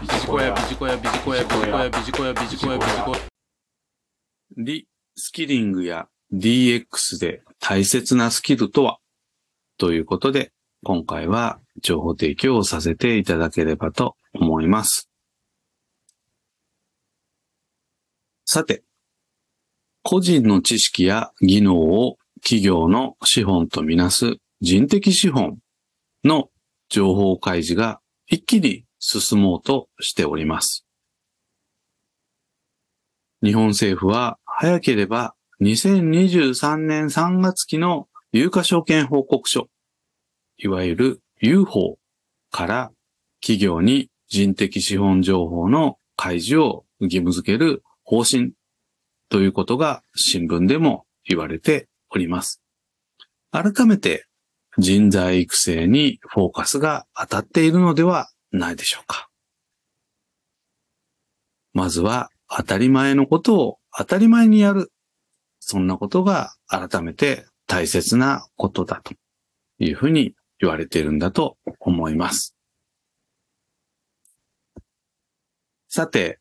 ビジコヤ、ビジコヤ、ビジコヤ、ビジコヤ、ビジコヤ、ビジコヤ、ビジコヤ。リスキリングや DX で大切なスキルとはということで、今回は情報提供をさせていただければと思います。さて、個人の知識や技能を企業の資本とみなす人的資本の情報開示が一気に進もうとしております。日本政府は早ければ2023年3月期の有価証券報告書、いわゆる UFO から企業に人的資本情報の開示を義務付ける方針ということが新聞でも言われております。改めて人材育成にフォーカスが当たっているのではないでしょうか。まずは当たり前のことを当たり前にやる。そんなことが改めて大切なことだというふうに言われているんだと思います。さて、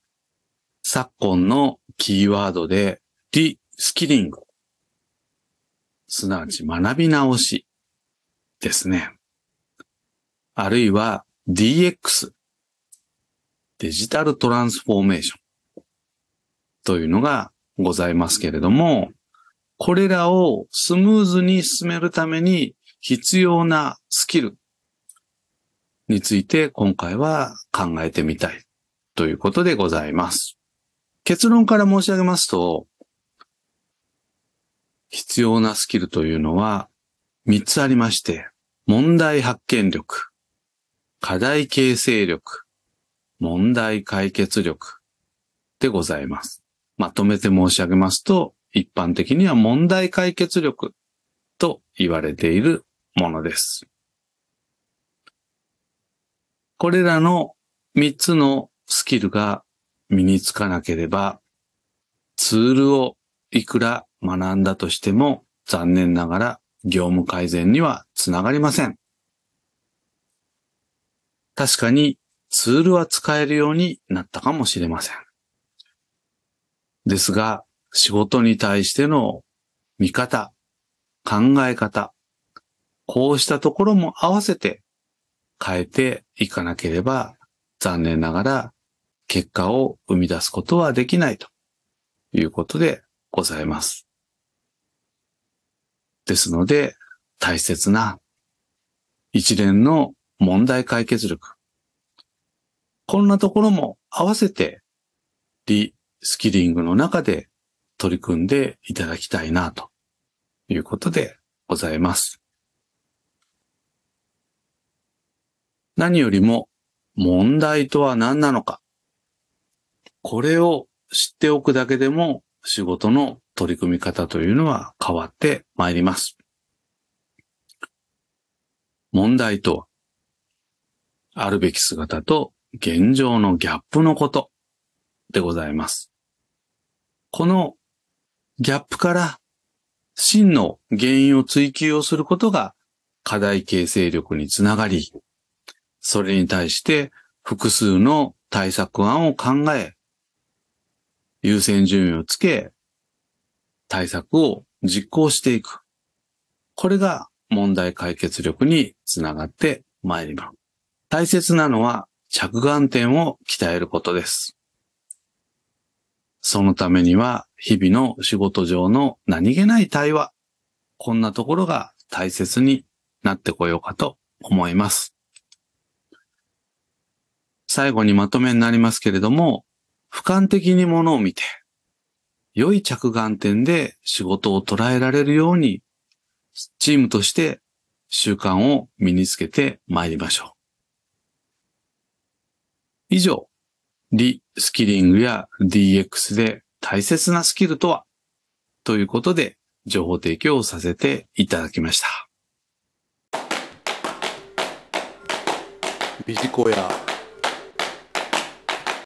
昨今のキーワードでリスキリング、すなわち学び直しですね。あるいは DX、デジタルトランスフォーメーション。というのがございますけれども、これらをスムーズに進めるために必要なスキルについて今回は考えてみたい。ということでございます。結論から申し上げますと、必要なスキルというのは3つありまして、問題発見力、課題形成力、問題解決力でございます。まとめて申し上げますと、一般的には問題解決力と言われているものです。これらの3つのスキルが身につかなければ、ツールをいくら学んだとしても残念ながら業務改善にはつながりません。確かにツールは使えるようになったかもしれません。ですが、仕事に対しての見方、考え方、こうしたところも合わせて変えていかなければ残念ながら結果を生み出すことはできないということでございます。ですので大切な一連の問題解決力。こんなところも合わせてリスキリングの中で取り組んでいただきたいなということでございます。何よりも問題とは何なのか。これを知っておくだけでも仕事の取り組み方というのは変わってまいります。問題とは、あるべき姿と現状のギャップのことでございます。このギャップから真の原因を追求をすることが課題形成力につながり、それに対して複数の対策案を考え、優先順位をつけ、対策を実行していく。これが問題解決力につながってまいります。大切なのは着眼点を鍛えることです。そのためには日々の仕事上の何気ない対話、こんなところが大切になってこようかと思います。最後にまとめになりますけれども、俯瞰的にものを見て、良い着眼点で仕事を捉えられるように、チームとして習慣を身につけて参りましょう。以上、リスキリングや DX で大切なスキルとはということで情報提供をさせていただきました。ビジコヤ